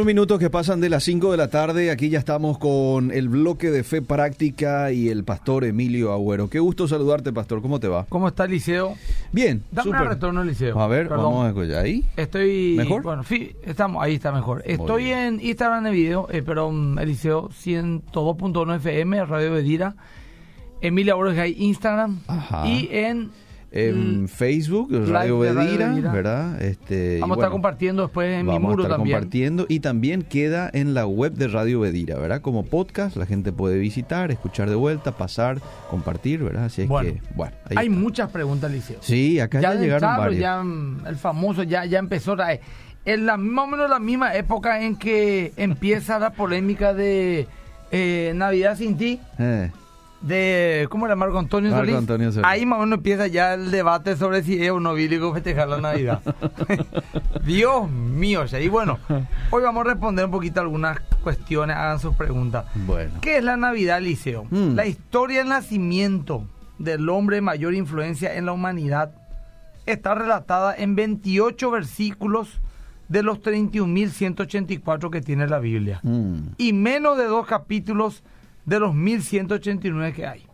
31 minutos que pasan de las 5 de la tarde. Aquí ya estamos con el bloque de fe práctica y el pastor Emilio Agüero. Qué gusto saludarte, pastor. ¿Cómo te va? ¿Cómo está el liceo? Bien, Dame un retorno al liceo. A ver, Perdón. vamos a escuchar. ¿Ahí? Estoy. ¿Mejor? Bueno, sí, estamos, ahí está mejor. Estoy en Instagram de video, eh, pero mm, el liceo 102.1 FM, Radio Bedira. Emilia Borges hay Instagram. Ajá. Y en. En Mm, Facebook, Radio Bedira. ¿verdad? Este, Vamos a bueno, estar compartiendo después en mi Vamos a muro estar también. compartiendo y también queda en la web de Radio Bedira, ¿verdad? Como podcast, la gente puede visitar, escuchar de vuelta, pasar, compartir, ¿verdad? Así es Bueno, que, bueno, Hay está. muchas preguntas, liceo. Sí, acá ya, de llegaron ya mm, el famoso ya, ya empezó. la- En la, más o menos la misma época en que empieza la polémica de eh, Navidad sin ti. Eh, de ¿cómo era Marco Antonio Marco Solís? Antonio Solís. Ahí más o menos empieza ya el debate sobre si es o no bíblico festejar la Navidad. Dios mío, y bueno, hoy vamos a responder un poquito algunas cuestiones, hagan sus preguntas. bueno. ¿Qué es la Navidad, Liceo? Mm. La historia del nacimiento del hombre de mayor influencia en la humanidad está relatada en 28 versículos de los 31.184 que tiene la Biblia Mm, y menos de dos capítulos de los 1189 que hay.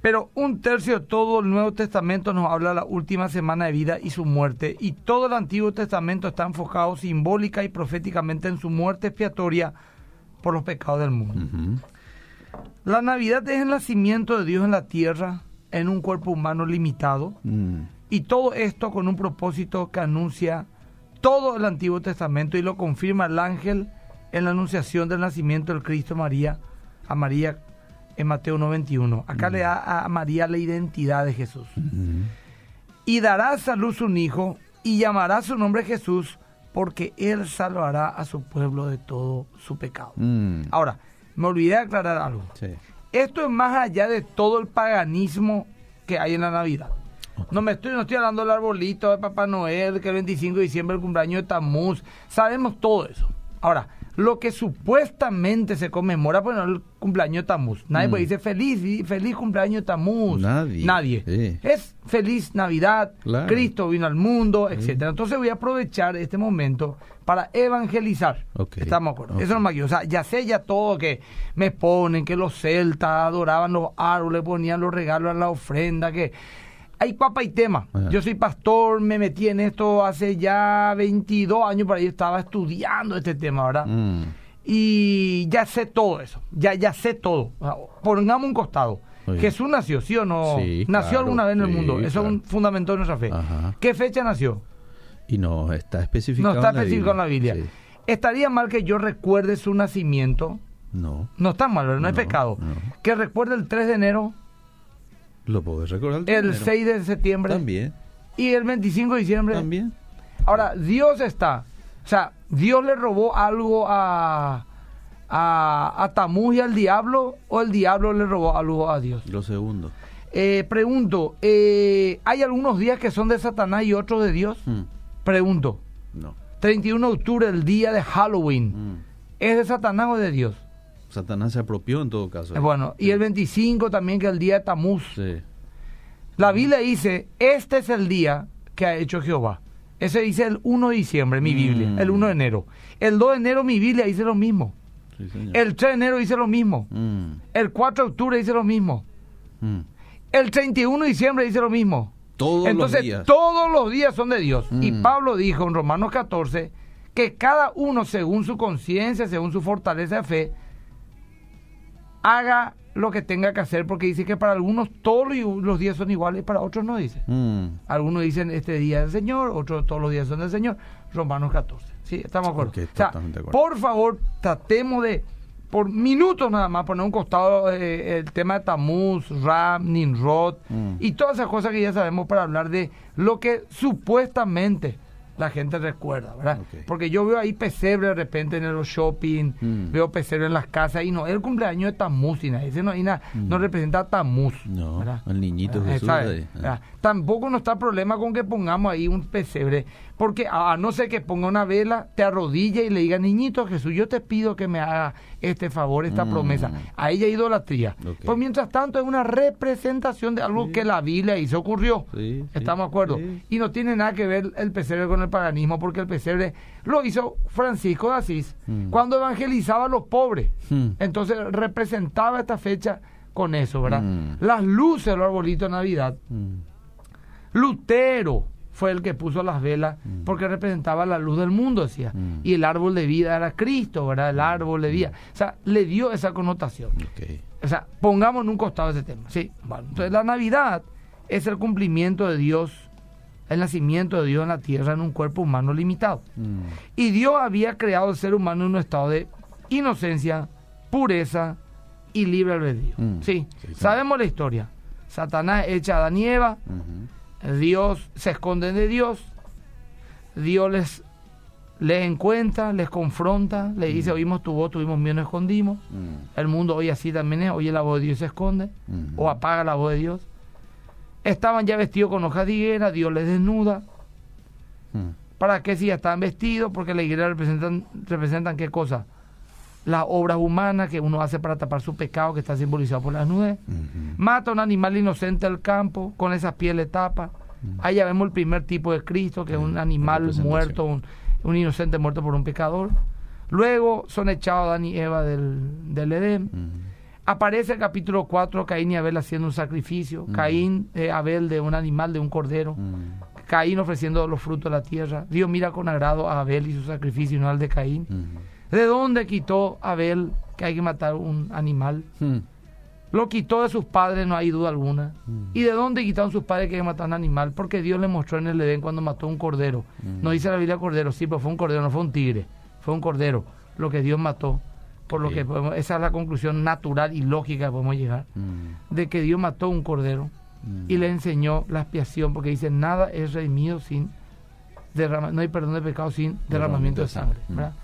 Pero un tercio de todo el Nuevo Testamento nos habla de la última semana de vida y su muerte, y todo el Antiguo Testamento está enfocado simbólica y proféticamente en su muerte expiatoria por los pecados del mundo. La Navidad es el nacimiento de Dios en la tierra, en un cuerpo humano limitado, Mm, y todo esto con un propósito que anuncia todo el Antiguo Testamento y lo confirma el ángel en la anunciación del nacimiento del Cristo María a María en Mateo 91. Acá le da a María la identidad de Jesús. ujú. Y darás a luz un hijo y llamará su nombre Jesús porque él salvará a su pueblo de todo su pecado. Mm, Ahora, me olvidé de aclarar algo. sí. Esto es más allá de todo el paganismo que hay en la Navidad. No me estoy, no estoy hablando del arbolito de Papá Noel, que el 25 de diciembre es el cumpleaños de Tamuz. Sabemos todo eso. Ahora, lo que supuestamente se conmemora por el cumpleaños de Tamuz. Nadie Mm. puede decir feliz, feliz cumpleaños de Tamuz. Nadie. Nadie. Sí. Es feliz Navidad, Claro. Cristo vino al mundo, etcétera. Entonces voy a aprovechar este momento para evangelizar. Estamos de acuerdo. Eso no me O sea, ya sé ya todo que me ponen, que los celtas adoraban los árboles, ponían los regalos en la ofrenda, que hay papa y tema. Ajá. Yo soy pastor, me metí en esto hace ya 22 años, por ahí estaba estudiando este tema, ¿verdad? Mm, Y ya sé todo eso, ya, ya sé todo. O sea, pongamos un costado. Jesús nació, ¿sí o no? Sí, nació claro, alguna vez en el mundo. Eso claro. es un fundamento de nuestra fe. Ajá. ¿Qué fecha nació? Y no está especificado. No está en la específico en la Biblia. Sí. ¿Estaría mal que yo recuerde su nacimiento? No, No está mal, ¿verdad? no, es No, pecado. no. Que recuerde el 3 de enero, lo podés recordar. el primero. 6 de septiembre También, y el 25 de diciembre. también. Ahora, Dios está. O sea, Dios le robó algo a, a, a Tamuz y al diablo o el diablo le robó algo a Dios. Lo segundo. Eh, pregunto, eh, ¿hay algunos días que son de Satanás y otros de Dios? Mm, Pregunto. no. 31 de octubre, el día de Halloween. Mm. ¿Es de Satanás o de Dios? Satanás se apropió en todo caso. Eh, Bueno, y el 25 también, que es el día de Tamuz. Sí. La Biblia dice, este es el día que ha hecho Jehová. Ese dice el 1 de diciembre, mi Mm. Biblia, el 1 de enero. El 2 de enero, mi Biblia dice lo mismo. sí. El 3 de enero dice lo mismo. Mm, El 4 de octubre dice lo mismo. mm. El 31 de diciembre dice lo mismo. Todos Entonces, los días. todos los días son de Dios. Y Mm. Pablo dijo en Romanos 14 que cada uno, según su conciencia, según su fortaleza de fe, haga lo que tenga que hacer, porque dice que para algunos todos los- días son iguales, para otros no dice. Mm, Algunos dicen este día del Señor, otros todos los días son del Señor. Romanos 14. Sí, estamos de acuerdo. O sea, por favor, tratemos de, por minutos nada más, poner un costado eh, el tema de Tamuz, Ram, Nimrod Mm. y todas esas cosas que ya sabemos para hablar de lo que supuestamente la gente recuerda, ¿verdad? Porque yo veo ahí pesebre de repente en los shopping, Mm. veo pesebre en las casas y no, el cumpleaños de Tamuz y nada, ese no, hay nada, no representa a Tamuz. Mm. No, ¿verdad? al niñito Ah, Jesús Tampoco no está problema con que pongamos ahí un pesebre, porque a, no ser que ponga una vela, te arrodille y le diga, niñito Jesús, yo te pido que me haga este favor, esta Mm. promesa. A ella idolatría. Pues mientras tanto es una representación de algo que la Biblia hizo, ocurrió. Sí, ¿Estamos de acuerdo? Y no tiene nada que ver el pesebre con el paganismo porque el pesebre lo hizo Francisco de Asís Mm. cuando evangelizaba a los pobres. Mm. Entonces representaba esta fecha con eso, ¿verdad? Las luces del arbolito de Navidad. Lutero fue el que puso las velas porque representaba la luz del mundo, decía. Mm. Y el árbol de vida era Cristo, ¿verdad? El árbol de vida. O sea, le dio esa connotación. O sea, pongamos en un costado ese tema. Sí, bueno. Entonces, la Navidad es el cumplimiento de Dios, el nacimiento de Dios en la tierra en un cuerpo humano limitado. Mm. Y Dios había creado al ser humano en un estado de inocencia, pureza y libre albedrío. Mm. Sí, Sí, sí. sabemos la historia. Satanás echa a Adán y Eva. Dios se esconde de Dios, Dios les, les encuentra, les confronta, le dice, oímos tu voz, tuvimos miedo, nos escondimos. Mm. El mundo hoy así también es, oye la voz de Dios y se esconde, Ujú. o apaga la voz de Dios. Estaban ya vestidos con hojas de higuera, Dios les desnuda. Mm. ¿Para qué si ya estaban vestidos? Porque la higuera representan, representan qué cosa? Las obras humanas que uno hace para tapar su pecado que está simbolizado por la desnudez. Ujú. Mata a un animal inocente al campo, con esas pieles tapa. Ahí ya vemos el primer tipo de Cristo, que es un animal muerto, un, un inocente muerto por un pecador. Luego son echados Adán y Eva del, del Edén. Aparece el capítulo 4, Caín y Abel haciendo un sacrificio. Caín, eh, Abel de un animal, de un cordero. Caín ofreciendo los frutos de la tierra. Dios mira con agrado a Abel y su sacrificio y no al de Caín. ¿De dónde quitó Abel que hay que matar un animal? Mm. Lo quitó de sus padres, no hay duda alguna. ¿Y de dónde quitaron sus padres que hay que matar un animal? Porque Dios le mostró en el Edén cuando mató un cordero. No dice la Biblia cordero, sí, pero fue un cordero, no fue un tigre, fue un cordero. Lo que Dios mató. Por lo que podemos- esa es la conclusión natural y lógica que podemos llegar. Mm. De que Dios mató un cordero y le enseñó la expiación, porque dice, nada es redimido sin derrama, no hay perdón de pecado sin derramamiento de sangre. ¿verdad?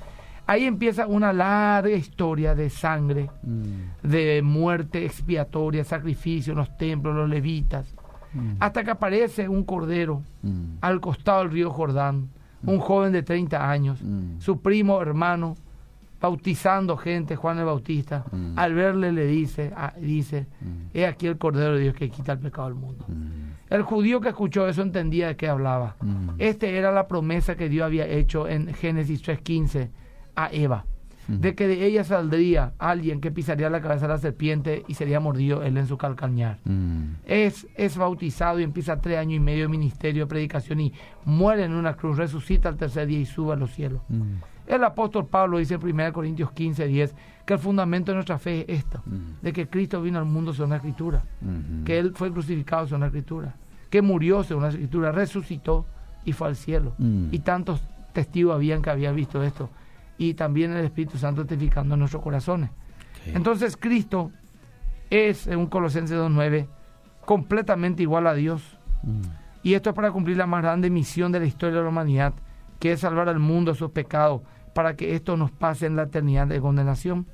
Ahí empieza una larga historia de sangre, Mm. de muerte expiatoria, sacrificio en los templos, los levitas, Mm. hasta que aparece un cordero Mm. al costado del río Jordán, un joven de 30 años, su primo hermano, bautizando gente, Juan el Bautista, Mm. al verle le dice, dice, Mm. he aquí el cordero de Dios que quita el pecado del mundo. Mm. El judío que escuchó eso entendía de qué hablaba. Mm. era la promesa que Dios había hecho en Génesis 3.15 a Eva, de que de ella saldría alguien que pisaría la cabeza de la serpiente y sería mordido él en su calcañar. Mm. Es, es bautizado y empieza tres años y medio de ministerio de predicación y muere en una cruz, resucita al tercer día y sube a los cielos. Mm. El apóstol Pablo dice en 1 Corintios 15, 10 que el fundamento de nuestra fe es esto, Mm. de que Cristo vino al mundo según la escritura, que Él fue crucificado según la escritura, que murió según la escritura, resucitó y fue al cielo. Y tantos testigos habían que habían visto esto. Y también el Espíritu Santo testificando en nuestros corazones. Entonces Cristo es, en un Colosenses 2.9, completamente igual a Dios. Mm. Y esto es para cumplir la más grande misión de la historia de la humanidad, que es salvar al mundo de sus pecados, para que esto nos pase en la eternidad de condenación.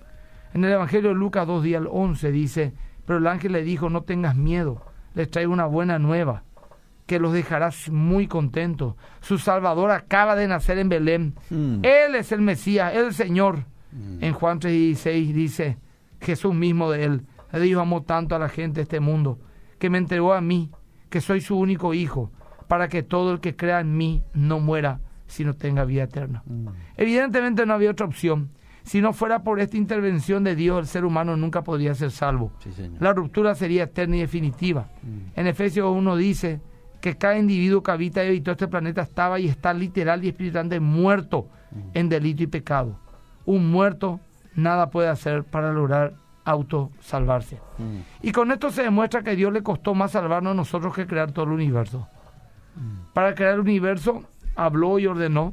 En el Evangelio de Lucas 2, día al 11 dice, pero el ángel le dijo, no tengas miedo, les traigo una buena nueva, que los dejarás muy contentos. Su Salvador acaba de nacer en Belén. Mm. Él es el Mesías, el Señor. Mm. En Juan 3:16 dice, Jesús mismo de él, Dios amó tanto a la gente de este mundo, que me entregó a mí, que soy su único hijo, para que todo el que crea en mí no muera, sino tenga vida eterna. Mm. Evidentemente no había otra opción. Si no fuera por esta intervención de Dios, el ser humano nunca podría ser salvo. Sí. La ruptura sería eterna y definitiva. En Efesios 1 dice que cada individuo que habita y habitó este planeta estaba y está literal y espiritualmente muerto en delito y pecado. Un muerto nada puede hacer para lograr autosalvarse. Mm. Y con esto se demuestra que Dios le costó más salvarnos a nosotros que crear todo el universo. Para crear el universo habló y ordenó.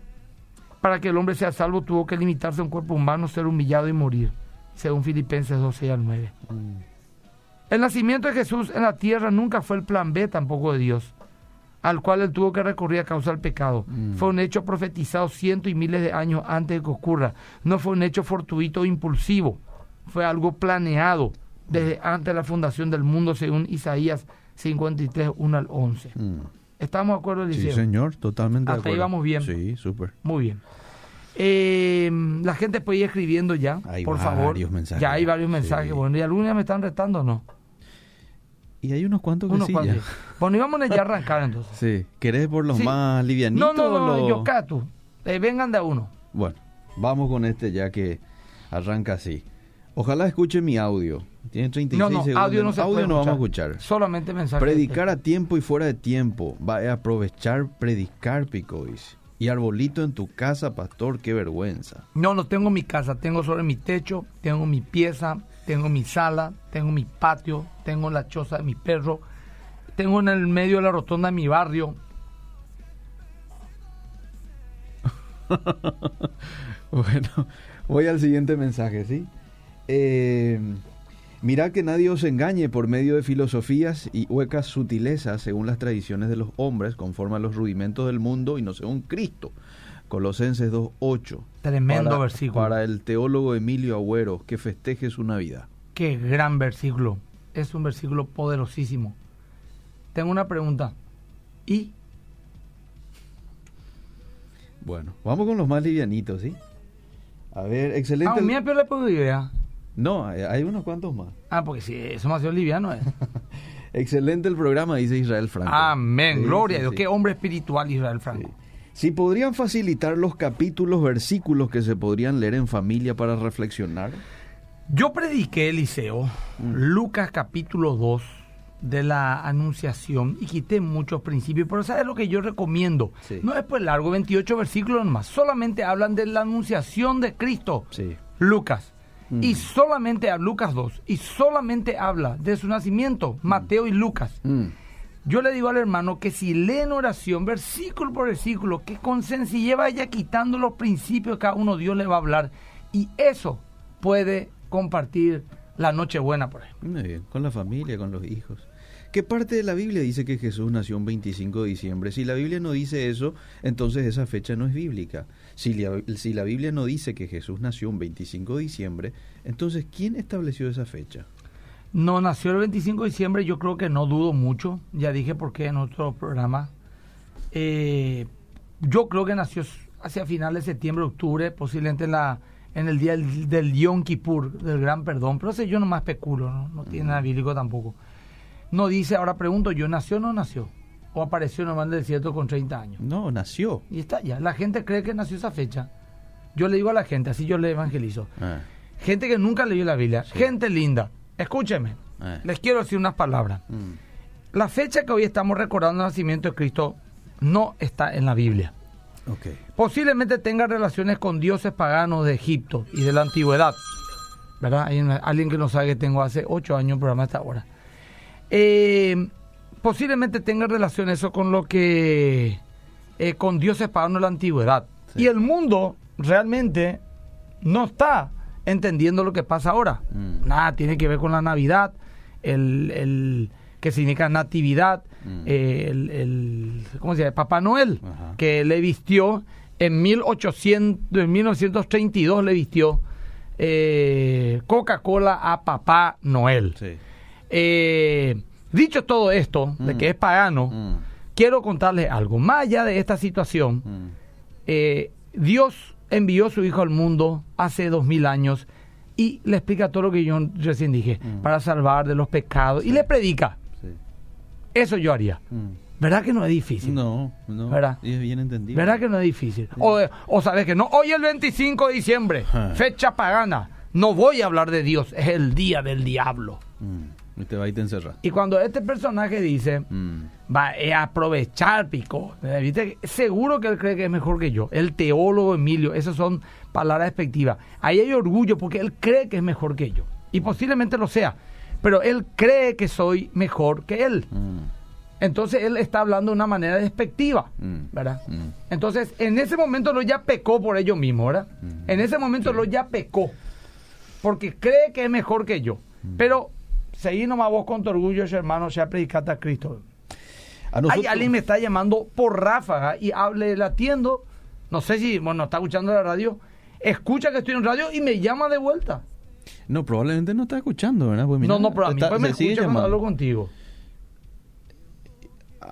Para que el hombre sea salvo tuvo que limitarse a un cuerpo humano, ser humillado y morir, según Filipenses 12 al 9. Mm. El nacimiento de Jesús en la tierra nunca fue el plan B tampoco de Dios, al cual él tuvo que recurrir a causa del pecado. Mm. Fue un hecho profetizado cientos y miles de años antes de que ocurra. No fue un hecho fortuito o impulsivo. Fue algo planeado desde antes de la fundación del mundo, según Isaías 53, 1 al 11. Mm. ¿Estamos de acuerdo, Sí, Eliseo? señor, totalmente de Hasta ahí acuerdo. vamos bien. Sí, súper. Muy bien. Eh, la gente puede ir escribiendo ya, Hay por favor. varios mensajes Ya hay varios mensajes. sí. Bueno, ¿y algunos ya me están retando o no? Y hay unos cuantos que Unos sí. cuantos. ya. Bueno, a ya arrancar entonces. Sí. ¿Querés por los Sí. más livianitos? No, no, no, los- yo Catu. Eh, vengan de a uno. Bueno, vamos con este ya que arranca así. Ojalá escuche mi audio. Tiene 36 No, no, segundos. audio no se puede no vamos a escuchar. Solamente mensajes. Predicar a tiempo y fuera de tiempo. Va a aprovechar predicar, Pico, dice. Y arbolito en tu casa, pastor, qué vergüenza. No, no tengo mi casa, tengo sobre mi techo, tengo mi pieza, tengo mi sala, tengo mi patio, tengo la choza de mi perro, tengo en el medio de la rotonda de mi barrio. Bueno, voy al siguiente mensaje, ¿sí? Eh, que nadie os engañe por medio de filosofías y huecas sutilezas según las tradiciones de los hombres, conforme a los rudimentos del mundo y no según Cristo. Colosenses 2.8. Tremendo Para- versículo. Para el teólogo Emilio Agüero, que festeje su Navidad. Qué gran versículo. Es un versículo poderosísimo. Tengo una pregunta. ¿Y? Bueno, vamos con los más livianitos, ¿sí? A ver, excelente. Ah, mira, pero le puedo idea. No, hay hay unos cuantos más. Ah, porque si eso sido liviano. ¿eh? Excelente el programa, dice Israel Franco. Amén. Sí, Gloria sí, a Dios. sí. Qué hombre espiritual Israel. Franco. Si podrían facilitar los capítulos, versículos que se podrían leer en familia para reflexionar. Yo prediqué, Eliseo, Mm. Lucas capítulo 2 de la Anunciación y quité muchos principios, pero ¿sabes lo que yo recomiendo? Sí. No es pues largo, 28 versículos nomás, solamente hablan de la Anunciación de Cristo. Sí. Lucas. Mm. Y solamente a Lucas 2. Y solamente habla de su nacimiento, Mateo y Lucas. Yo le digo al hermano que si lee en oración, versículo por versículo, que con sencillez vaya quitando los principios que cada uno Dios le va a hablar. Y eso puede compartir la Nochebuena por ahí. Muy bien, con la familia, con los hijos. ¿Qué parte de la Biblia dice que Jesús nació un 25 de diciembre? Si la Biblia no dice eso, entonces esa fecha no es bíblica. Si la, si la Biblia no dice que Jesús nació un 25 de diciembre, entonces ¿quién estableció esa fecha? No, nació el 25 de diciembre, yo creo que no dudo mucho. Ya dije por qué en otro programa. Eh, yo creo que nació hacia finales de septiembre, octubre, posiblemente en, la, en el día del, del Yom Kippur, del Gran Perdón. Pero ese yo nomás especulo, ¿no? No tiene nada bíblico tampoco. No dice, ahora pregunto yo, ¿nació o no nació? ¿O apareció nomás en el desierto con 30 años? No, nació. Y está ya. La gente cree que nació esa fecha. Yo le digo a la gente, así yo le evangelizo. Ah, Gente que nunca leyó la Biblia. Sí. Gente linda. Escúcheme. ah. Les quiero decir unas palabras. Mm, La fecha que hoy estamos recordando el nacimiento de Cristo no está en la Biblia. Posiblemente tenga relaciones con dioses paganos de Egipto y de la antigüedad. ¿Verdad? Hay una- alguien que no sabe que tengo hace ocho años un programa hasta ahora. Eh, posiblemente tenga relación eso con lo que... eh, con dioses paganos de la antigüedad. Sí. Y el mundo realmente no está entendiendo lo que pasa ahora. Mm. Nada tiene que ver con la Navidad, el, el que significa natividad, Mm. eh, el, el- ¿cómo se llama? Papá Noel, Ajá. que le vistió en 1800, en 1932 le vistió eh, Coca-Cola a Papá Noel. Sí. Eh, dicho todo esto, de Mm. que es pagano, quiero contarles algo. Más allá de esta situación, Dios envió a su Hijo al mundo hace dos mil años y le explica todo lo que yo recién dije, Mm. para salvar de los pecados, y le predica. Sí. Eso yo haría. Mm. ¿Verdad que no es difícil? No, no. ¿Verdad? Es bien entendido. ¿Verdad que no es difícil? O, o sabes que no, hoy el 25 de diciembre, Ah. fecha pagana, no voy a hablar de Dios, es el día del diablo. Mm. Y te va y te encerras. Y cuando este personaje dice, Mm. va a aprovechar, Pico. Eh, ¿Viste? Seguro que él cree que es mejor que yo. El teólogo Emilio, esas son palabras despectivas. Ahí hay orgullo porque él cree que es mejor que yo. Y posiblemente lo sea. Pero él cree que soy mejor que él. Mm. Entonces él está hablando de una manera despectiva. Mm. ¿Verdad? Entonces, en ese momento lo ya pecó por ello mismo, ¿verdad? En ese momento lo ya pecó. Porque cree que es mejor que yo. Pero, seguí nomás vos con tu orgullo, hermano, sea predicate a Cristo. A nosotros, alguien me está llamando por ráfaga y hable, le atiendo. No sé si, bueno, está escuchando la radio. Escucha que estoy en radio y me llama de vuelta. No, probablemente no está escuchando, ¿verdad? Pues mira, no, no, pero a mí está- pues me escucha cuando hablo contigo.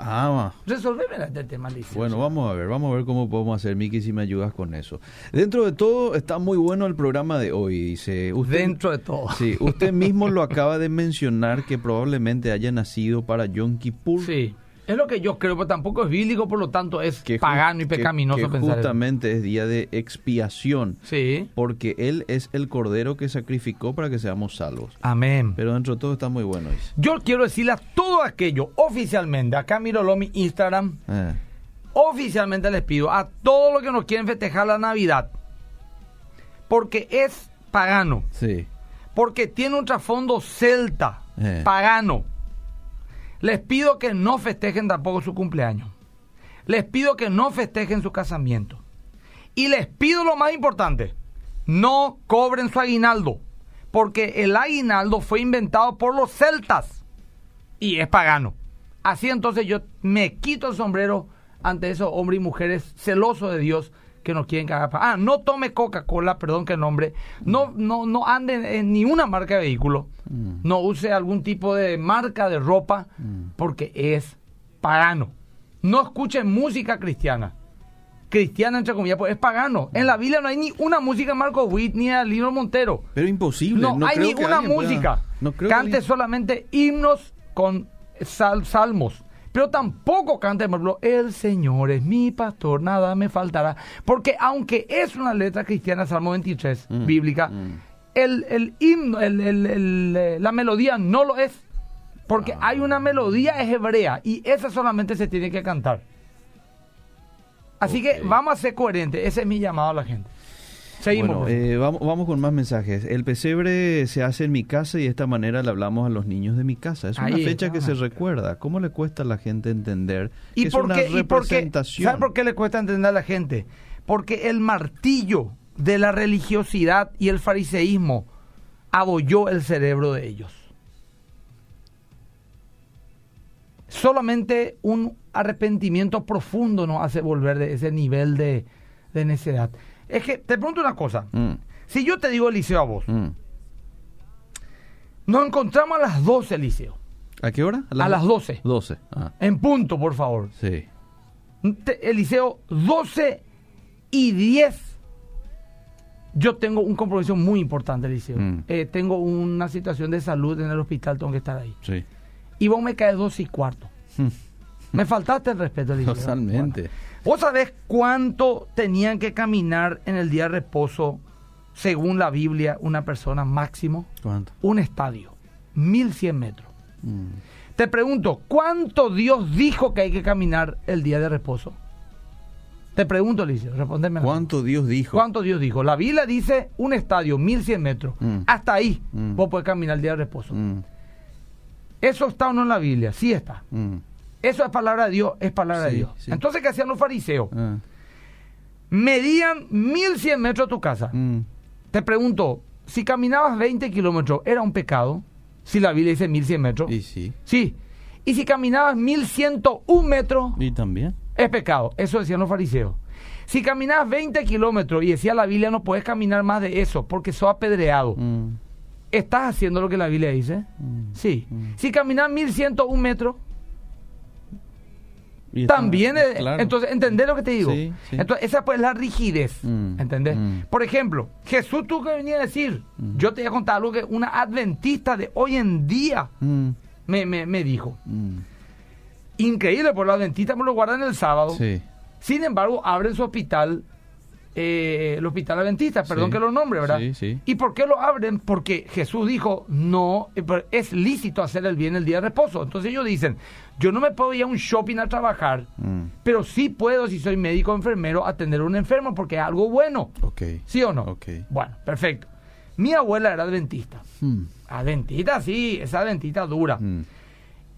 Ah. Resolveme este tema, Liceo. Bueno, vamos a ver, vamos a ver cómo podemos hacer, Miki, si me ayudas con eso. Dentro de todo, está muy bueno el programa de hoy, dice usted. Dentro de todo. Sí, usted mismo lo acaba de mencionar que probablemente haya nacido para Yom Kippur. Sí. Es lo que yo creo, pero tampoco es bíblico, por lo tanto es que pagano y pecaminoso que pensar eso. justamente es día de expiación, Sí. porque Él es el cordero que sacrificó para que seamos salvos. Amén. Pero dentro de todo está muy bueno. Yo quiero decirle a todo aquello oficialmente, acá miro mi Instagram, Eh, oficialmente les pido a todos los que nos quieren festejar la Navidad, porque es pagano, sí. porque tiene un trasfondo celta, Eh. pagano. Les pido que no festejen tampoco su cumpleaños. Les pido que no festejen su casamiento. Y les pido lo más importante, no cobren su aguinaldo, porque el aguinaldo fue inventado por los celtas y es pagano. Así entonces yo me quito el sombrero ante esos hombres y mujeres celosos de Dios que nos quieren cagar. Ah, no tome Coca-Cola, perdón que el nombre. No, no, no ande en ni una marca de vehículo. Mm. No use algún tipo de marca de ropa porque es pagano. No escuche música cristiana. Cristiana, entre comillas, pues es pagano. En la Biblia no hay ni una música de Marco Witt ni de Lino Montero. Pero imposible. No, hay creo ni que una alguien pueda- música. no creo cante solamente himnos con sal- salmos. Pero tampoco cante, por ejemplo, el Señor es mi pastor, nada me faltará. Porque aunque es una letra cristiana, Salmo 23, Mm, bíblica, mm. el, el himno, el- el- el, eh, la melodía no lo es. Porque Ah. hay una melodía es hebrea y esa solamente se tiene que cantar. Así que vamos a ser coherentes. Ese es mi llamado a la gente. Seguimos. Bueno, favor. eh, vamos, vamos con más mensajes. El pesebre se hace en mi casa y de esta manera le hablamos a los niños de mi casa. Es una Ahí fecha está. que se recuerda. ¿Cómo le cuesta a la gente entender que ¿Y es por una representación? ¿Sabe por qué le cuesta entender a la gente? Porque el martillo de la religiosidad y el fariseísmo abolló el cerebro de ellos. Solamente un arrepentimiento profundo nos hace volver de ese nivel de, de necedad. Es que te pregunto una cosa. Mm, Si yo te digo Eliseo a vos, mm. nos encontramos a las 12, Eliseo. ¿A qué hora? A las 12. 12. Ah, En punto, por favor. sí. Te- Eliseo, 12 y 10. Yo tengo un compromiso muy importante, Eliseo. Mm. Eh, tengo una situación de salud en el hospital, tengo que estar ahí. Sí. Y vos me caes 12 y cuarto. Me faltaste el respeto, Eliseo. Totalmente. Bueno. ¿Vos sabés cuánto tenían que caminar en el día de reposo, según la Biblia, una persona máximo? ¿Cuánto? Un estadio, 1100 metros. Mm. Te pregunto, ¿cuánto Dios dijo que hay que caminar el día de reposo? Te pregunto, Alicia, respóndeme. ¿Cuánto Dios dijo? ¿Cuánto Dios dijo? La Biblia dice un estadio, 1100 metros. Mm. Hasta ahí Mm. vos podés caminar el día de reposo. ¿Eso está o no en la Biblia? Sí está. Eso es palabra de Dios, es palabra de Dios. sí. Entonces, ¿qué hacían los fariseos? Ah, Medían 1100 metros a tu casa. mm. Te pregunto, si caminabas 20 kilómetros, ¿era un pecado? Si la Biblia dice 1100 metros. Y sí. Sí. Y si caminabas 1101 metros, Y también. es pecado. Eso decían los fariseos. Si caminabas 20 kilómetros y decía la Biblia, no puedes caminar más de eso porque sos apedreado. Mm, ¿Estás haciendo lo que la Biblia dice? mm. Sí. Mm. Si caminas 1101 metros, Y también. es- claro. Entonces, ¿entendés lo que te digo? Sí, sí. Entonces, esa pues es la rigidez. Mm, ¿Entendés? mm. Por ejemplo, Jesús tú que venía a decir, Mm. yo te voy a contar algo que una adventista de hoy en día Mm, me, me, me dijo. Increíble, por los adventistas me lo guardan el sábado. Sí. Sin embargo, abren su hospital, eh, el hospital adventista, perdón Sí. que lo nombre, ¿verdad? Sí, sí. ¿Y por qué lo abren? Porque Jesús dijo, no, eh, es lícito hacer el bien el día de reposo. Entonces ellos dicen, yo no me puedo ir a un shopping a trabajar, Mm. pero sí puedo, si soy médico o enfermero, atender a un enfermo porque es algo bueno. Ok. ¿Sí o no? Ok. Bueno, perfecto. Mi abuela era adventista. Mm, Adventista, sí, esa adventista dura. mm.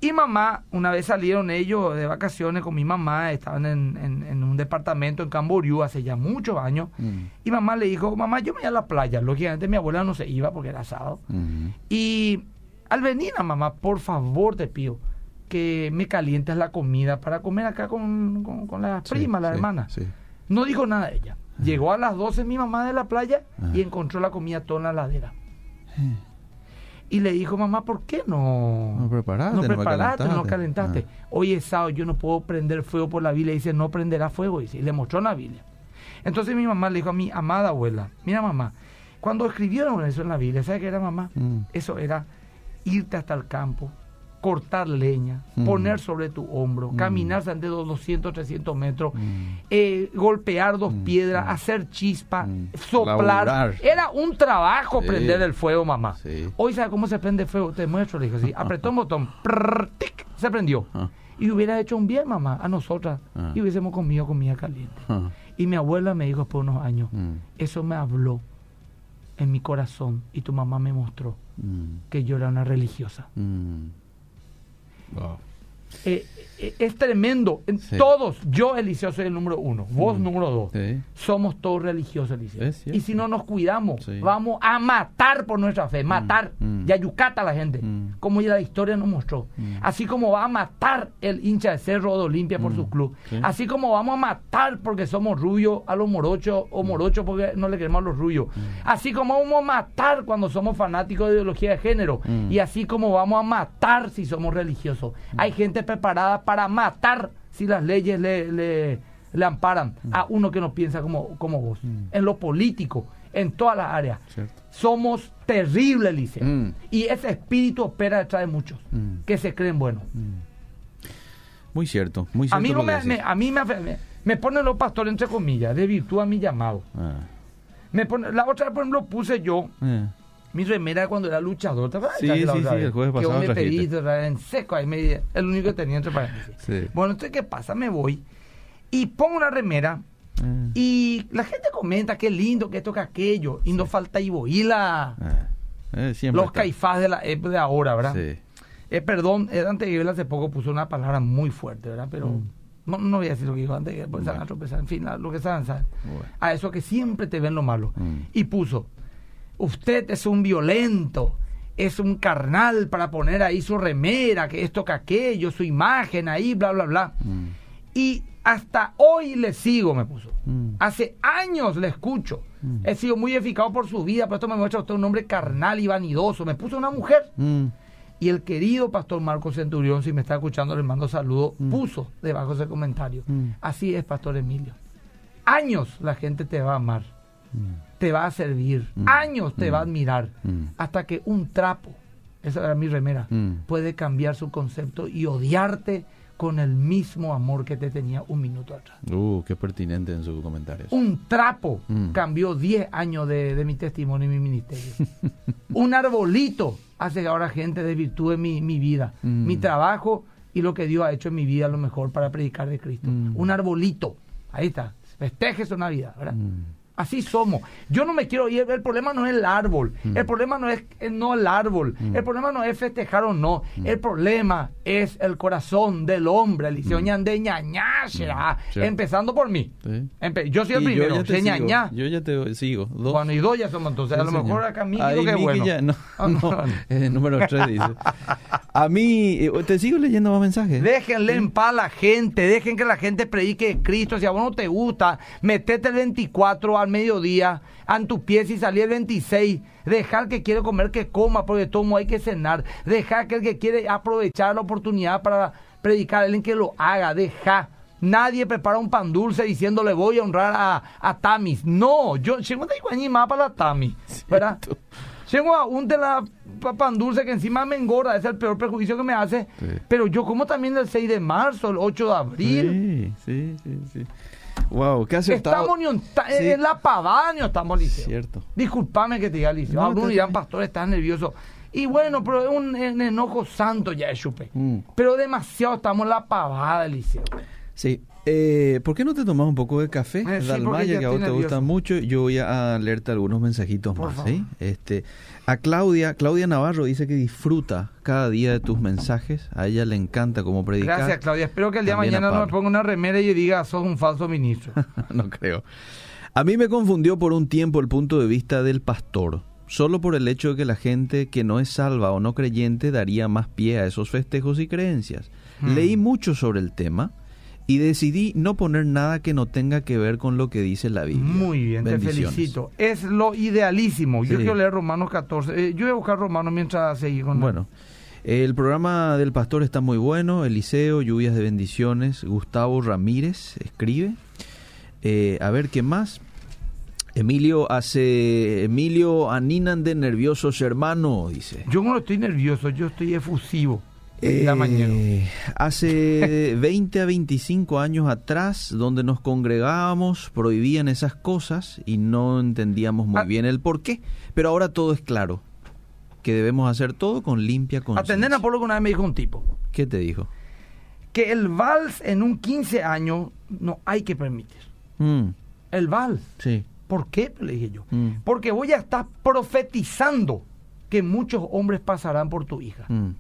Y mamá, una vez salieron ellos de vacaciones con mi mamá, estaban en, en- en un departamento en Camboriú hace ya muchos años. Mm. Y mamá le dijo, mamá, yo me voy a la playa. Lógicamente mi abuela no se iba porque era sábado. Mm. Y al venir a mamá, por favor te pido que me calientes la comida para comer acá con, con, con la Sí, prima, la sí. No dijo nada ella. Llegó a las 12 mi mamá de la playa y encontró la comida toda en la ladera. Y le dijo, mamá, ¿por qué no? No preparaste, no preparaste, no calentaste. calentaste. Ah. Hoy es sábado, yo no puedo prender fuego por la Biblia. Y dice, no prenderá fuego. Dice, y le mostró la Biblia. Entonces mi mamá le dijo a mi amada abuela, mira mamá, cuando escribieron eso en la Biblia, ¿sabes qué era mamá? Mm. Eso era irte hasta el campo, cortar leña, Mm. poner sobre tu hombro, Mm. caminar de 200, 300 metros, Mm. eh, golpear dos Mm. piedras, hacer chispa, soplar. Laburar. Era un trabajo Sí. prender el fuego, mamá. Sí. Hoy, ¿sabe cómo se prende fuego? Te muestro, le dije así. Apretó un botón, prrr, tic, se prendió. Ah. Y hubiera hecho un bien, mamá, a nosotras. Ah. Y hubiésemos comido comida caliente. Ah. Y mi abuela me dijo después de unos años, eso me habló en mi corazón. Y tu mamá me mostró que yo era una religiosa. Mm. Wow. Eh, eh, es tremendo. Sí. Todos, yo, Eliseo, soy el número uno. Vos, Mm. número dos. Sí. Somos todos religiosos, Eliseo. Y si no nos cuidamos, Sí. vamos a matar por nuestra fe. Matar. Mm. Y a la gente. Mm. Como ya la historia nos mostró. Mm. Así como va a matar el hincha de Cerro de Olimpia por Mm. su club. Sí. Así como vamos a matar porque somos rubios a los morochos o morochos porque no le queremos a los rubios. Mm. Así como vamos a matar cuando somos fanáticos de ideología de género. Mm. Y así como vamos a matar si somos religiosos. Hay gente preparada para matar si las leyes le, le- le amparan a uno que no piensa como, como vos. Mm. En lo político, en todas las áreas. Cierto. Somos terribles, Liceo. Mm. Y ese espíritu opera detrás de muchos Mm. que se creen buenos. Muy cierto, muy cierto. A mí, no me, me- a mí me, me, me ponen los pastores entre comillas, de virtud a mi llamado. Ah. Me pone, la otra vez, por ejemplo, puse yo Eh. Mi remera cuando era luchador. ¿te acuerdas? Sí, sí, sí, vez, el jueves que pasado vos me vez en seco, ahí me, el único que tenía entre paréntesis. Sí. Bueno, entonces, ¿qué pasa? Me voy y pongo una remera Eh. y la gente comenta qué lindo, que esto, que aquello. Y no falta Iboila, Ah. Eh, los está. caifás de la ep- de ahora, ¿verdad? Sí. Eh, perdón, eh, Dante Gebel hace poco puso una palabra muy fuerte, ¿verdad? Pero Mm. no, no voy a decir lo que dijo Gebel, porque se van a tropezar, en fin, a lo que saben, saben. Bueno. A eso que siempre te ven lo malo. Mm. Y puso, usted es un violento, es un carnal para poner ahí su remera, que esto, que aquello, su imagen ahí, bla, bla, bla. Mm. Y hasta hoy le sigo, me puso. Mm. Hace años le escucho. Mm. He sido muy eficaz por su vida, pero esto me muestra usted un hombre carnal y vanidoso. Me puso una mujer. Y el querido pastor Marco Centurión, si me está escuchando, le mando saludo, puso debajo de ese comentario. Así es, pastor Emilio. Años la gente te va a amar. Te va a servir, Mm. años te Mm. va a admirar, Mm. hasta que un trapo, esa era mi remera, Mm. puede cambiar su concepto y odiarte con el mismo amor que te tenía un minuto atrás. Uh, qué pertinente en sus comentarios. Un trapo Mm. cambió 10 años de, de mi testimonio y mi ministerio. un arbolito hace que ahora gente desvirtúe mi, mi vida, Mm. mi trabajo y lo que Dios ha hecho en mi vida, lo mejor para predicar de Cristo. Mm. Un arbolito. Ahí está. Festeje su Navidad, ¿verdad? Así somos. Yo no me quiero ir. El problema no es el árbol. Mm. El problema no es no el árbol. Mm. El problema no es festejar o no. Mm. El problema es el corazón del hombre. Eliseo ñande ñañá, será. Sí. Empezando por mí. Sí. Empe- yo soy el Y primero. Yo ya te ñañá. Yo ya te sigo. Dos. Bueno, y dos ya somos entonces. a Sí, lo señor. mejor acá Miki Ahí lo que Miki bueno. ya- no, Ah, no, no. eh, número 3 dice. A mí, eh, te sigo leyendo más mensajes. Déjenle en paz a la gente, dejen que la gente predique de Cristo. Si a vos no te gusta, metete el 24 al mediodía, a tu pies y salí el 26. Dejar que quiere comer que coma, porque todo hay que cenar. Dejar que el que quiere aprovechar la oportunidad para predicar, alguien que lo haga. Deja. Nadie prepara un pan dulce diciéndole voy a honrar a, a Tamis. No, yo llego de más para la Tamis, ¿verdad? Cierto. Llego a un de la pa- pan dulce que encima me engorda, es el peor perjuicio que me hace. Sí. Pero yo como también el 6 de marzo, el 8 de abril. Sí, sí, sí, sí. Wow, qué acertado. Estamos ni en, ta- Sí. en la pavada, ni estamos liceo. Cierto. Disculpame que te diga liceo. No, está dirán, bien. pastor, estás nervioso. Y bueno, pero es un, un enojo santo ya chupe. Mm. Pero demasiado estamos en la pavada, liceo. Sí. Eh, ¿Por qué no te tomas un poco de café? Eh, sí, Dalmaya, que a vos te gusta mucho. Yo voy a leerte algunos mensajitos Por más. favor. ¿sí? Este, a Claudia, Claudia Navarro dice que disfruta cada día de tus mensajes. A ella le encanta cómo predicar. Gracias, Claudia. Espero que el día de También mañana no me ponga una remera y diga, sos un falso ministro. no creo. A mí me confundió por un tiempo el punto de vista del pastor. Solo por el hecho de que la gente que no es salva o no creyente daría más pie a esos festejos y creencias. Hmm. Leí mucho sobre el tema y decidí no poner nada que no tenga que ver con lo que dice la Biblia. Muy bien, te felicito. Es lo idealísimo. Yo quiero leer Romanos 14. Eh, yo voy a buscar Romanos mientras seguí con Bueno, el programa del pastor está muy bueno. Eliseo, lluvias de bendiciones. Gustavo Ramírez escribe. Eh, a ver, ¿qué más? Emilio hace. Emilio Aninan de nerviosos hermano, dice. Yo no estoy nervioso, yo estoy efusivo. Eh, hace 20 a 25 años atrás, donde nos congregábamos, prohibían esas cosas y no entendíamos muy Ah. bien el por qué. Pero ahora todo es claro. Que debemos hacer todo con limpia conciencia. Atender a por lo que una vez me dijo un tipo. ¿Qué te dijo? Que el vals en un 15 años no hay que permitir. Mm, El vals. sí. ¿Por qué? Le dije yo. Mm. Porque voy a estar profetizando que muchos hombres pasarán por tu hija. Mm,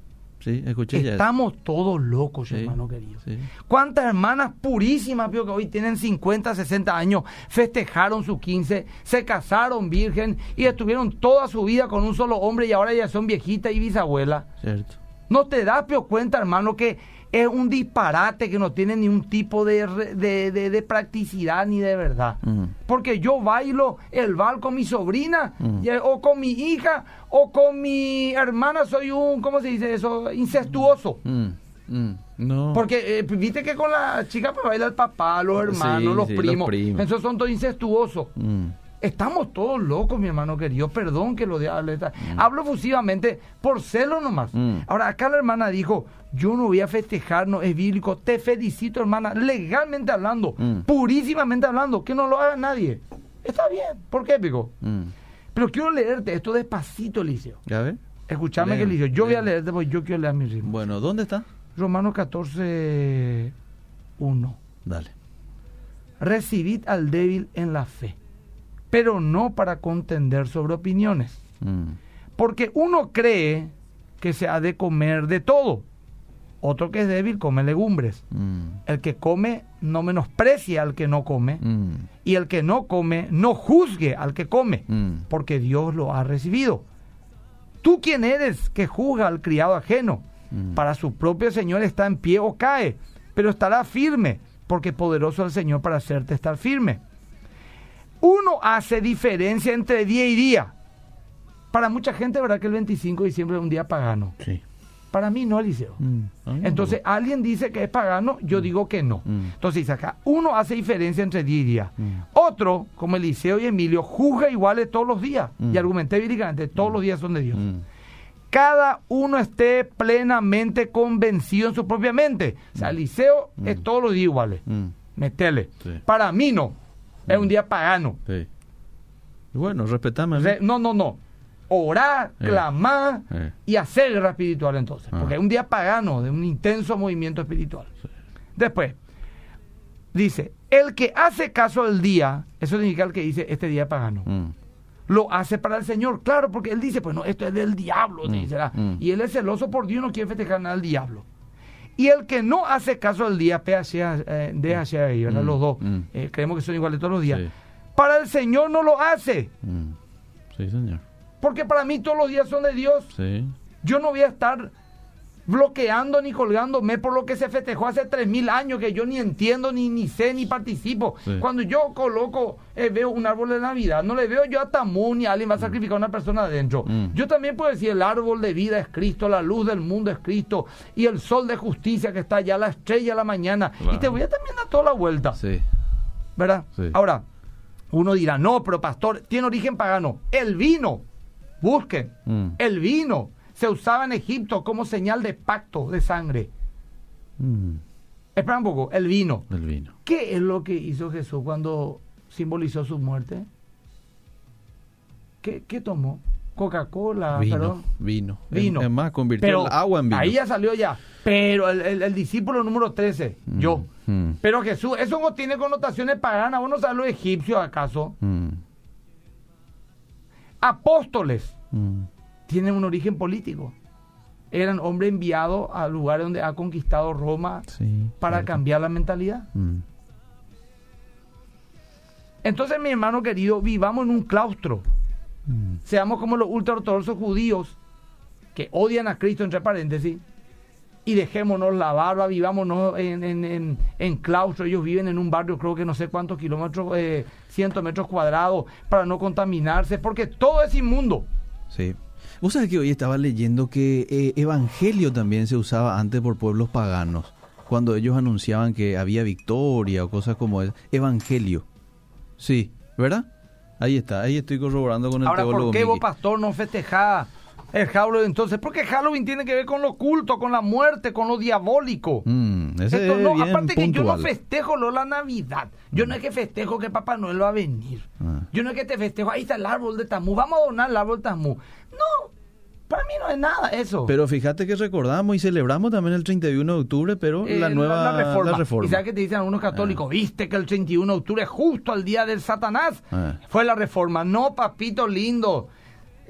sí, escuché ya. Estamos todos locos, Sí, hermano querido. sí. ¿Cuántas hermanas purísimas, Pío, que hoy tienen 50, 60 años, festejaron su 15, se casaron virgen y estuvieron toda su vida con un solo hombre y ahora ya son viejitas y bisabuelas? Cierto. ¿No te das, Pío, cuenta, hermano, que es un disparate que no tiene ni un tipo de, de, de- de practicidad ni de verdad? Porque yo bailo el bal con mi sobrina, y- o con mi hija, o con mi hermana, soy un, ¿cómo se dice eso? Incestuoso. No. Porque eh, viste que con la chica pues baila el papá, los hermanos, Sí, los, sí, los primos. primos. Esos son todos incestuosos. Mm, Estamos todos locos, mi hermano querido. Perdón que lo de hablar. Hablo efusivamente por celo nomás. Mm. Ahora, acá la hermana dijo, yo no voy a festejar, no es bíblico. Te felicito, hermana, legalmente hablando, Mm. purísimamente hablando, que no lo haga nadie. Está bien. ¿Por qué, Pico? mm. Pero quiero leerte esto despacito, Eliseo. A ver. Escuchame que Eliseo, yo voy a leerte porque yo quiero leer mi ritmo. Bueno, ¿dónde está? Romanos 14, 1. Dale. Recibid al débil en la fe, pero no para contender sobre opiniones. Porque uno cree que se ha de comer de todo. Otro que es débil come legumbres. El que come no menosprecia al que no come. Y el que no come no juzgue al que come, porque Dios lo ha recibido. ¿Tú quién eres que juzga al criado ajeno? Para su propio Señor está en pie o cae, pero estará firme, porque poderoso es el Señor para hacerte estar firme. Uno hace diferencia entre día y día. Para mucha gente, ¿verdad que el 25 de diciembre es un día pagano? Sí. Para mí no, Eliseo. Mm, Entonces, alguien dice que es pagano, yo digo que no. Mm. Entonces dice acá, uno hace diferencia entre día y día. Mm. Otro, como Eliseo y Emilio, juzga iguales todos los días. Mm. Y argumenté bíblicamente, todos los días son de Dios. Mm, Cada uno esté plenamente convencido en su propia mente. O sea, Eliseo Mm. es todos los días iguales. mm, Metele. Sí. Para mí no. Es Mm. un día pagano. sí. Bueno, respetame. Re- no, no, no. Orar, Eh. clamar Eh. y hacer guerra espiritual entonces. Ah. Porque es un día pagano, de un intenso movimiento espiritual. Después, dice, el que hace caso al día, eso significa el que dice este día pagano. Mm, Lo hace para el Señor, claro, porque él dice, pues no, esto es del diablo, Mm, mm. y él es celoso por Dios, no quiere festejar nada al diablo. Y el que no hace caso al día, PHA, eh, DHA ahí, ¿verdad? Mm, Los dos, mm. eh, creemos que son iguales todos los días. Sí. Para el Señor no lo hace, mm. Sí, señor. porque para mí todos los días son de Dios. Sí. Yo no voy a estar bloqueando ni colgándome por lo que se festejó hace tres mil años que yo ni entiendo, ni, ni sé, ni participo. Sí. Cuando yo coloco, eh, veo un árbol de Navidad, no le veo yo a Tamún ni a alguien va a sacrificar a una persona adentro. Mm. Yo también puedo decir, el árbol de vida es Cristo, la luz del mundo es Cristo, y el sol de justicia que está allá, la estrella de la mañana. Y te voy a también dar toda la vuelta. Sí. ¿verdad? Sí. Ahora, uno dirá, no, pero pastor, tiene origen pagano. El vino, busquen, Mm. el vino se usaba en Egipto como señal de pacto de sangre. Mm, Espera un poco, el vino. El vino. ¿Qué es lo que hizo Jesús cuando simbolizó su muerte? ¿Qué, qué tomó? Coca-Cola, vino. perdón. Vino. Vino. Es, más, convirtió Pero el agua en vino. Ahí ya salió ya. Pero el, el- el discípulo número 13, Mm, yo. mm, Pero Jesús, eso no tiene connotaciones paganas. ¿Vos no sabés los egipcios acaso? Apóstoles tienen un origen político. Eran hombres enviados a lugares donde ha conquistado Roma sí, para cambiar la mentalidad. Mm, Entonces, mi hermano querido, vivamos en un claustro. mm, Seamos como los ultraortodoxos judíos que odian a Cristo, entre paréntesis, y dejémonos la barba, vivámonos en, en, en, en claustro. Ellos viven en un barrio, creo que no sé cuántos kilómetros, eh, cientos metros cuadrados, para no contaminarse, porque todo es inmundo. Sí. Vos sabés que hoy estaba leyendo que eh, evangelio también se usaba antes por pueblos paganos, cuando ellos anunciaban que había victoria o cosas como eso. Evangelio. Sí, ¿verdad? Ahí está, ahí estoy corroborando con el Ahora, teólogo. ¿por qué vos, pastor, no festejás el Halloween entonces? Porque Halloween tiene que ver con lo oculto, con la muerte, con lo diabólico. Mm, ese Esto es no, aparte que yo no festejo lo la Navidad. Yo no es que festejo que Papá Noel va a venir. Ah. Yo no es que te festejo, ahí está el árbol de Tamú, vamos a donar el árbol de Tamú. No, para mí no es nada eso. Pero fíjate que recordamos y celebramos también el 31 de octubre, pero Eh, la nueva la reforma. la reforma. Y sabes que te dicen algunos católicos, viste que el 31 de octubre, justo al día del Satanás, Ah. fue la reforma. No, papito lindo.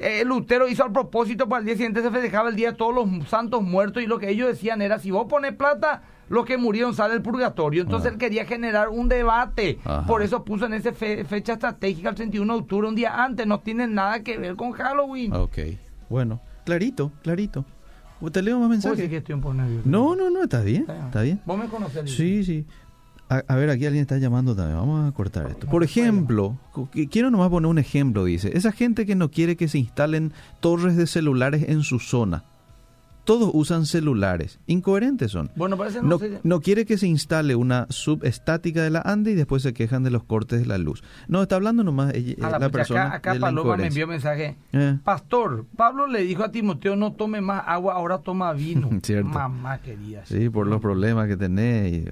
Eh, Lutero hizo al propósito para el día siguiente se festejaba el día de todos los santos muertos y lo que ellos decían era si vos pones plata los que murieron salen del purgatorio entonces Ah. él quería generar un debate Ajá. por eso puso en esa fecha estratégica el 31 de octubre un día antes no tiene nada que ver con Halloween Ok, bueno, clarito, clarito. ¿Te leo más mensajes? que estoy un poco nervioso. No, no, no, está bien, Está bien. vos me conocés. Sí, sí. A, ver, aquí alguien está llamando también. Vamos a cortar esto. Por ejemplo, quiero nomás poner un ejemplo, dice. Esa gente que no quiere que se instalen torres de celulares en su zona. Todos usan celulares. Incoherentes son. bueno parece no, No, quiere que se instale una subestática de la ANDE y después se quejan de los cortes de la luz. No, está hablando nomás ella- A la, la persona acá, acá de la Paloma me envió mensaje. Eh. Pastor, Pablo le dijo a Timoteo, no tome más agua, ahora toma vino. Cierto. Mamá querida. Sí, por los problemas que tenés. eh.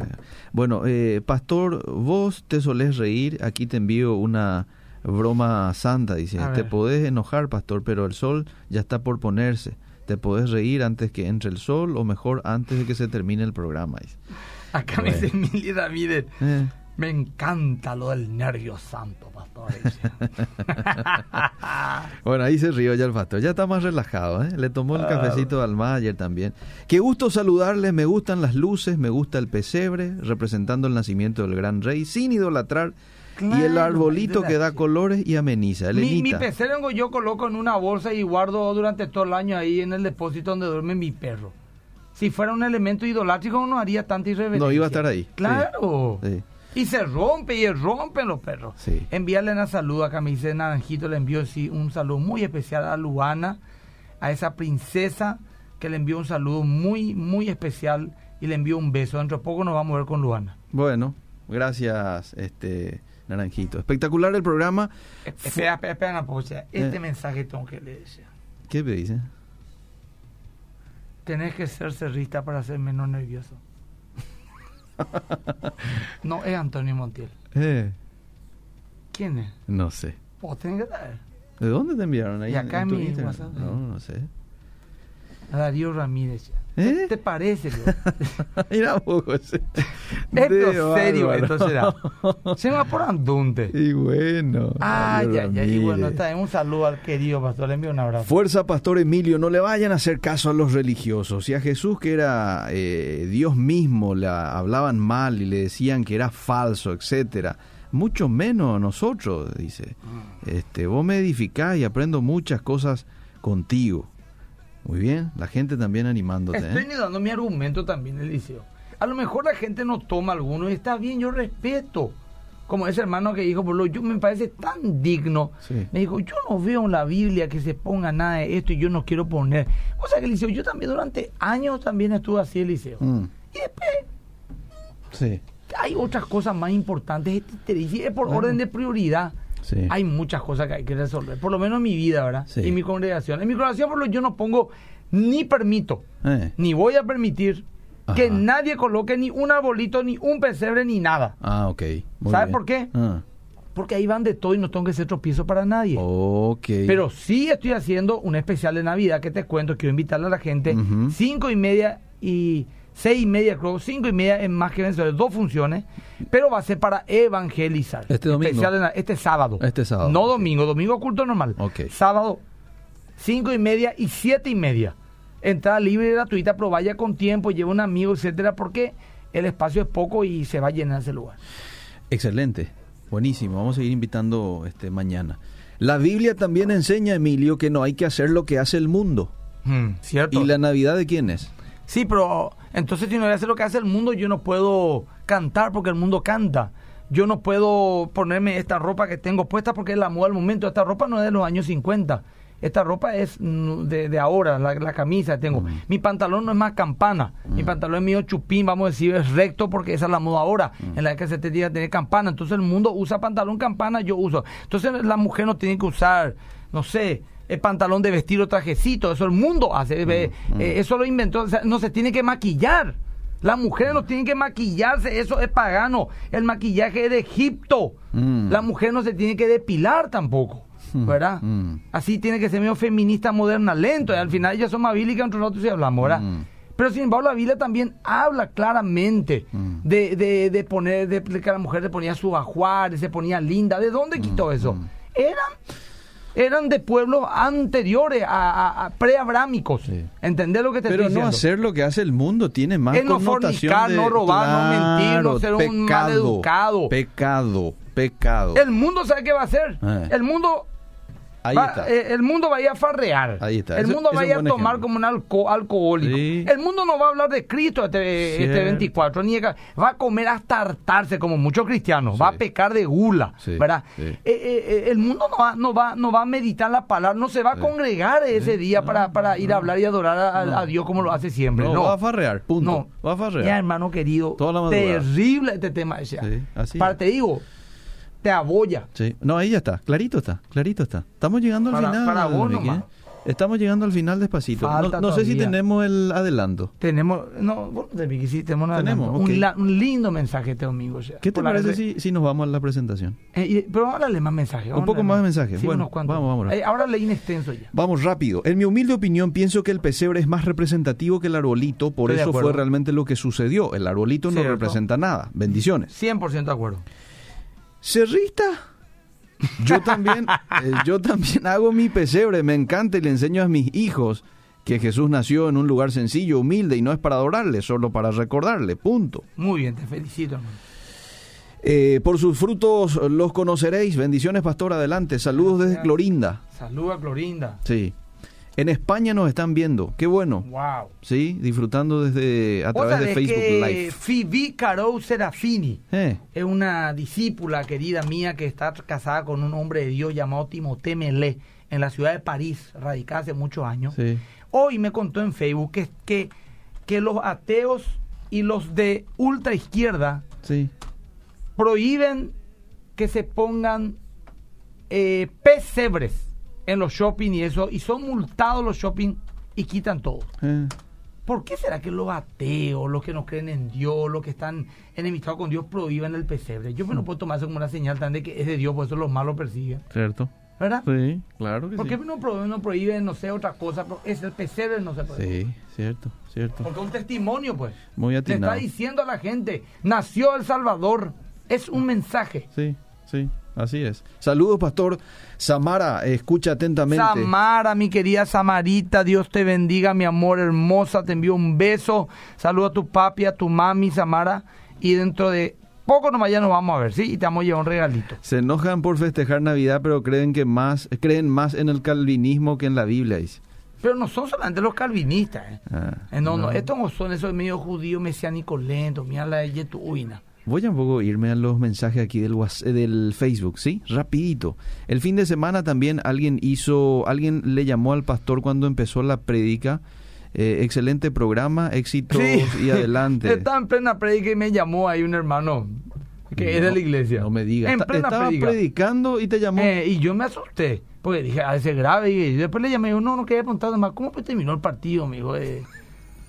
Bueno, eh, pastor, vos te solés reír. Aquí te envío una broma santa. Dice, A te ver. podés enojar, pastor, pero el sol ya está por ponerse. Te podés reír antes que entre el sol o mejor antes de que se termine el programa. Acá me dice Mili Ramírez, Eh, me encanta lo del nervio santo, pastor. Bueno, ahí se rió ya el pastor. Ya está más relajado, ¿eh? Le tomó el Ah. cafecito al Mayer también. Qué gusto saludarles. Me gustan las luces, me gusta el pesebre, representando el nacimiento del gran rey, sin idolatrar. Y el arbolito que da colores y ameniza. mi, mi Elenita. peserengo yo coloco en una bolsa y guardo durante todo el año ahí en el depósito donde duerme mi perro. Si fuera un elemento idolátrico no haría tanta irreverencia. No iba a estar ahí. Claro. Sí. Y se rompe y rompen los perros. Sí. Envíale una saludo acá, me dice Naranjito, le envío sí, un saludo muy especial a Luana, a esa princesa que le envió un saludo muy, muy especial y le envío un beso. Dentro de poco nos vamos a ver con Luana. Bueno, gracias, este Naranjito. Espectacular el programa. Espera, espera, espera una pausa. Este Eh. mensaje tengo que leer. ¿Qué me dice? Tenés que ser cerrista para ser menos nervioso. no, es Antonio Montiel. Eh, ¿Quién es? no sé. Vos tenés que saber. ¿De dónde te enviaron ahí? Y acá en mi? WhatsApp. No, no sé. Darío Ramírez. ¿Eh? ¿Qué te parece? Mira vos, José. Esto serio, será. Se va por andunte. Y bueno. Ah, ya, ya. Y bueno, está un saludo al querido pastor. Le envío un abrazo. Fuerza, Pastor Emilio, no le vayan a hacer caso a los religiosos. Y a Jesús, que era eh, Dios mismo, le hablaban mal y le decían que era falso, etcétera. Mucho menos a nosotros, dice. Este, vos me edificás y aprendo muchas cosas contigo. Muy bien, la gente también animándote. Estoy ¿eh? dando mi argumento también, Eliseo. A lo mejor la gente no toma alguno y está bien, yo respeto. Como ese hermano que dijo, por lo yo me parece tan digno. Sí. Me dijo, yo no veo en la Biblia que se ponga nada de esto y yo no quiero poner. O sea que Eliseo, yo también durante años también estuve así, Eliseo. Mm, Y después sí, hay otras cosas más importantes. Este te es por Bueno. orden de prioridad. Sí. Hay muchas cosas que hay que resolver. Por lo menos en mi vida, ¿verdad? Sí. Y mi congregación. En mi congregación, por lo yo no pongo ni permito Eh, ni voy a permitir que nadie coloque ni un arbolito, ni un pesebre, ni nada. Ah, ok. muy ¿Sabe bien. por qué? Ah, Porque ahí van de todo y no tengo que ser tropiezo para nadie. ok. Pero sí estoy haciendo un especial de Navidad que te cuento, quiero invitarle a la gente. Ujú. Cinco y media y seis y media, creo, cinco y media en más que vencedores, dos funciones, pero va a ser para evangelizar. Este domingo. Especial este sábado. Este sábado, No domingo, domingo culto normal. Ok. Sábado, cinco y media y siete y media. Entrada libre y gratuita, pero vaya con tiempo, lleve un amigo, etcétera, porque el espacio es poco y se va a llenar ese lugar. Excelente, buenísimo. Vamos a seguir invitando este mañana. La Biblia también enseña, Emilio, que no hay que hacer lo que hace el mundo. ¿Cierto? ¿Y la Navidad de quién es? Sí, pero entonces si no voy a hacer lo que hace el mundo, yo no puedo cantar porque el mundo canta. Yo no puedo ponerme esta ropa que tengo puesta porque es la moda del momento. Esta ropa no es de los años 50. Esta ropa es mm, de, de ahora, la, la camisa que tengo. Mi pantalón no es más campana. Mi pantalón es mío chupín, vamos a decir, es recto porque esa es la moda ahora. En la que se te diga tener campana. Entonces el mundo usa pantalón campana, yo uso. Entonces la mujer no tiene que usar, no sé, el pantalón de vestir o trajecito. Eso el mundo hace. eh, eh, eso lo inventó. o sea, no se tiene que maquillar. Las mujeres no tienen que maquillarse, eso es pagano. El maquillaje es de Egipto. Mm. La mujer no se tiene que depilar tampoco. ¿Verdad? Mm. Así tiene que ser medio feminista moderna, lento. Y al final ellas son más bíblicas entre nosotros y hablamos, ¿verdad? Mm. Pero sin embargo la Biblia también habla claramente Mm. de, de, de poner, de que la mujer se ponía su ajuar, se ponía linda. ¿De dónde quitó eso? Eran, eran de pueblos anteriores, a, a- a preabrámicos. Sí. ¿Entendés lo que te Pero estoy no diciendo? hacer lo que hace el mundo tiene más Es no connotación fornicar, de- no robar, no mentir, no ser un pecado, maleducado. Pecado, pecado. El mundo sabe qué va a hacer. Eh. El mundo Ahí va, está. eh, el mundo va a ir a farrear. Ahí está. El mundo va a ir a tomar ejemplo. como un alco- alcohólico. Sí. El mundo no va a hablar de Cristo este, este Cierto. 24, ni va a comer hasta hartarse como muchos cristianos, Sí. va a pecar de gula, Sí, ¿verdad? Eh, eh, eh, el mundo no va, no, va, no va a meditar la palabra, no se va a congregar ese día para, para ir a hablar y adorar a, a- No. a Dios como lo hace siempre. no, No, va a farrear, punto. no. Va a farrear. Ya, hermano querido, terrible este tema. ese. Sí, así Para te digo, te abolla. Sí. No, ahí ya está. Clarito está. Clarito está. Estamos llegando al final. para vos Miki, nomás. Estamos llegando al final despacito. No, Falta no sé si tenemos el adelanto. Tenemos, no, vos no te piques, sí, tenemos, un Tenemos, adelanto. ok. un, la- un lindo mensaje este domingo. o sea, ¿Qué te parece si, si nos vamos a la presentación? Eh, y- pero más mensajes. Un poco más de mensajes. Sí, Bueno, vamos, vamos. Eh, ahora leí en extenso ya. Vamos rápido. En mi humilde opinión, pienso que el pesebre es más representativo que el arbolito, por Estoy de eso fue realmente lo que sucedió. El arbolito no representa nada. Bendiciones. 100% de acuerdo. ¿Cerrista? Yo también, eh, yo también hago mi pesebre, me encanta y le enseño a mis hijos que Jesús nació en un lugar sencillo, humilde y no es para adorarle, solo para recordarle, punto. Muy bien, te felicito, hermano. Eh, por sus frutos los conoceréis. Bendiciones, pastor, adelante. Saludos desde. Clorinda. Saluda a Clorinda. Sí. En España nos están viendo, qué bueno. Wow. Sí, disfrutando desde a través de Facebook que Live. Phoebe Caro Serafini Eh, es una discípula querida mía que está casada con un hombre de Dios llamado Timothée Melé en la ciudad de París, radicada hace muchos años. sí. Hoy me contó en Facebook que, que, que los ateos y los de ultra izquierda Sí. prohíben que se pongan eh, pesebres en los shopping y eso, y son multados los shopping y quitan todo. Eh, ¿Por qué será que los ateos, los que no creen en Dios, los que están enemistados con Dios, prohíben el pesebre? Yo me lo puedo tomar eso como una señal tan de que es de Dios, por eso los malos persiguen. cierto. ¿Verdad? Sí, claro que ¿Por sí. qué no prohíben, no prohíben, no sé, otra cosa? Es el pesebre no se puede. Sí, cierto, cierto. Porque es un testimonio, pues. Muy Le está atinado. diciendo a la gente, nació El Salvador. Es un mensaje. Sí, sí, así es. Saludos, pastor Samara, escucha atentamente. Samara, mi querida Samarita, Dios te bendiga, mi amor hermosa, te envío un beso. Saludo a tu papi, a tu mami, Samara. Y dentro de poco nomás ya nos vamos a ver, ¿sí? Y te vamos a llevar un regalito. Se enojan por festejar Navidad, pero creen que más creen más en el calvinismo que en la Biblia, dice. Pero no son solamente los calvinistas, ¿eh? Ah, Eh, no, no, no. estos no son esos medio judíos mesiánicos lentos, mira la de Yetuina. Voy a un poco irme a los mensajes aquí del, eh, del Facebook, ¿sí? Rapidito. El fin de semana también alguien hizo, alguien le llamó al pastor cuando empezó la prédica. Eh, excelente programa, éxitos y adelante. Estaba en plena prédica y me llamó ahí un hermano que es de No, la iglesia. No me digas. En plena Estaba predicando y te llamó. Eh, y yo me asusté, porque dije, a ese grave. Y después le llamé, y yo, no, no quería preguntar más, ¿cómo pues terminó el partido, amigo? Eh,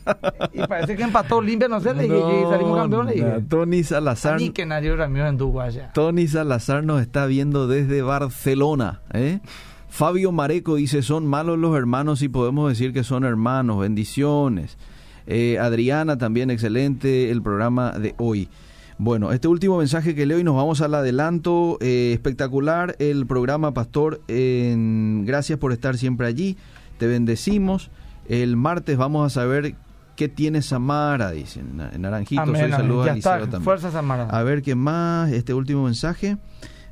y parece que empató limpia, no sé, le dije, y salimos campeones. No, dije, Tony Salazar. ni que nadie Ramiro en Uruguaya. Tony Salazar nos está viendo desde Barcelona. ¿eh? Fabio Mareco dice, son malos los hermanos y podemos decir que son hermanos. Bendiciones. Eh, Adriana también, excelente el programa de hoy. Bueno, este último mensaje que leo y nos vamos al adelanto. eh, espectacular el programa, Pastor. en- gracias por estar siempre allí. Te bendecimos. El martes vamos a saber qué tiene Samara, dicen. Na- Naranjito, soy Amén, amén. saludos Ya a está, también. fuerza Samara. A ver qué más, este último mensaje.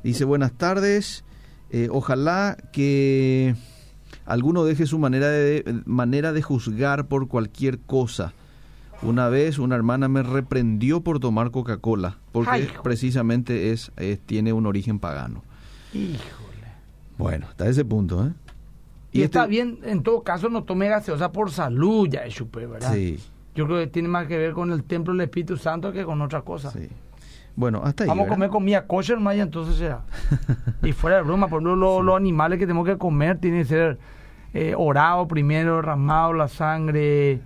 Dice, buenas tardes. Eh, ojalá que alguno deje su manera de, manera de juzgar por cualquier cosa. Una vez una hermana me reprendió por tomar Coca-Cola, porque Ay, precisamente es, es- tiene un origen pagano. Híjole. Bueno, hasta ese punto, ¿eh? Y, este- está bien, en todo caso, no tome gaseosa por salud, ya es chupé, ¿verdad? Sí, Yo creo que tiene más que ver con el templo del Espíritu Santo que con otra cosa. sí. Bueno, hasta ahí. Vamos a comer comida kosher, Maya, entonces será. y fuera de broma, por ejemplo, lo- los animales que tenemos que comer tienen que ser eh, orado primero, derramado la sangre,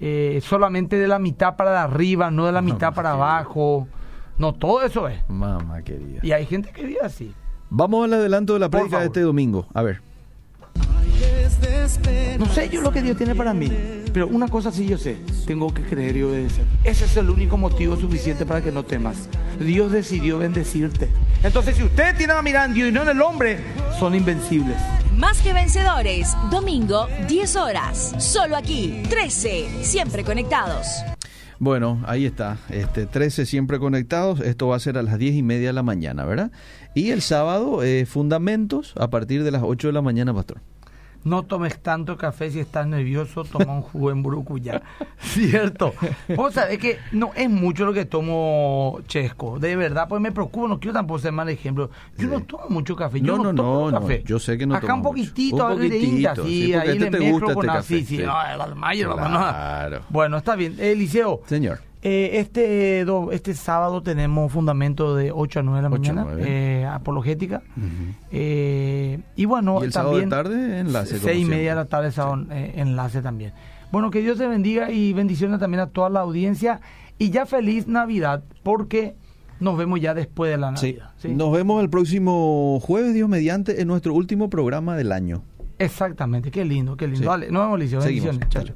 eh, solamente de la mitad para arriba, no de la mitad para abajo. No, todo eso es. Mamá querida. Y hay gente que vive así. Vamos al adelanto de la prédica de este domingo. A ver. No sé yo lo que Dios tiene para mí, pero una cosa sí yo sé, tengo que creer y obedecer. Ese es el único motivo suficiente para que no temas. Dios decidió bendecirte. Entonces, si ustedes tienen a mirar en Dios y no en el hombre, son invencibles. Más que vencedores, domingo 10 horas, solo aquí, 13, siempre conectados. Bueno, ahí está. Este 13 siempre conectados. Esto va a ser a las 10 y media de la mañana, ¿verdad? Y el sábado, eh, fundamentos a partir de las 8 de la mañana, pastor. No tomes tanto café si estás nervioso, toma un jugo en burucuyá. Cierto. Vos sabés que no es mucho lo que tomo chesco. De verdad, pues me preocupo, no quiero tampoco ser mal ejemplo. Yo no tomo mucho café. Yo No, no, no, tomo no, no. café. Yo sé que no Acá un mucho. poquitito, Un a veces de poquitito, India, sí, ahí le te mezclo gusta con este así, café, sí. sí. No, el mayo, Claro. no. Bueno, está bien. Eliseo, Señor. Eh, este, do- este sábado tenemos fundamento de 8 a 9 de la 8 a mañana, 9. eh, apologética. Eh, y bueno, Y el sábado de también tarde, enlace, como Seis y siempre. media de la tarde, sábado, eh, enlace también. Bueno, que Dios te bendiga y bendiciones también a toda la audiencia. Y ya feliz Navidad, porque nos vemos ya después de la. Navidad. ¿sí? Nos vemos el próximo jueves, Dios mediante, en nuestro último programa del año. Exactamente, qué lindo, qué lindo. Sí. Dale, nos vemos. Seguimos. Bendiciones. Chao.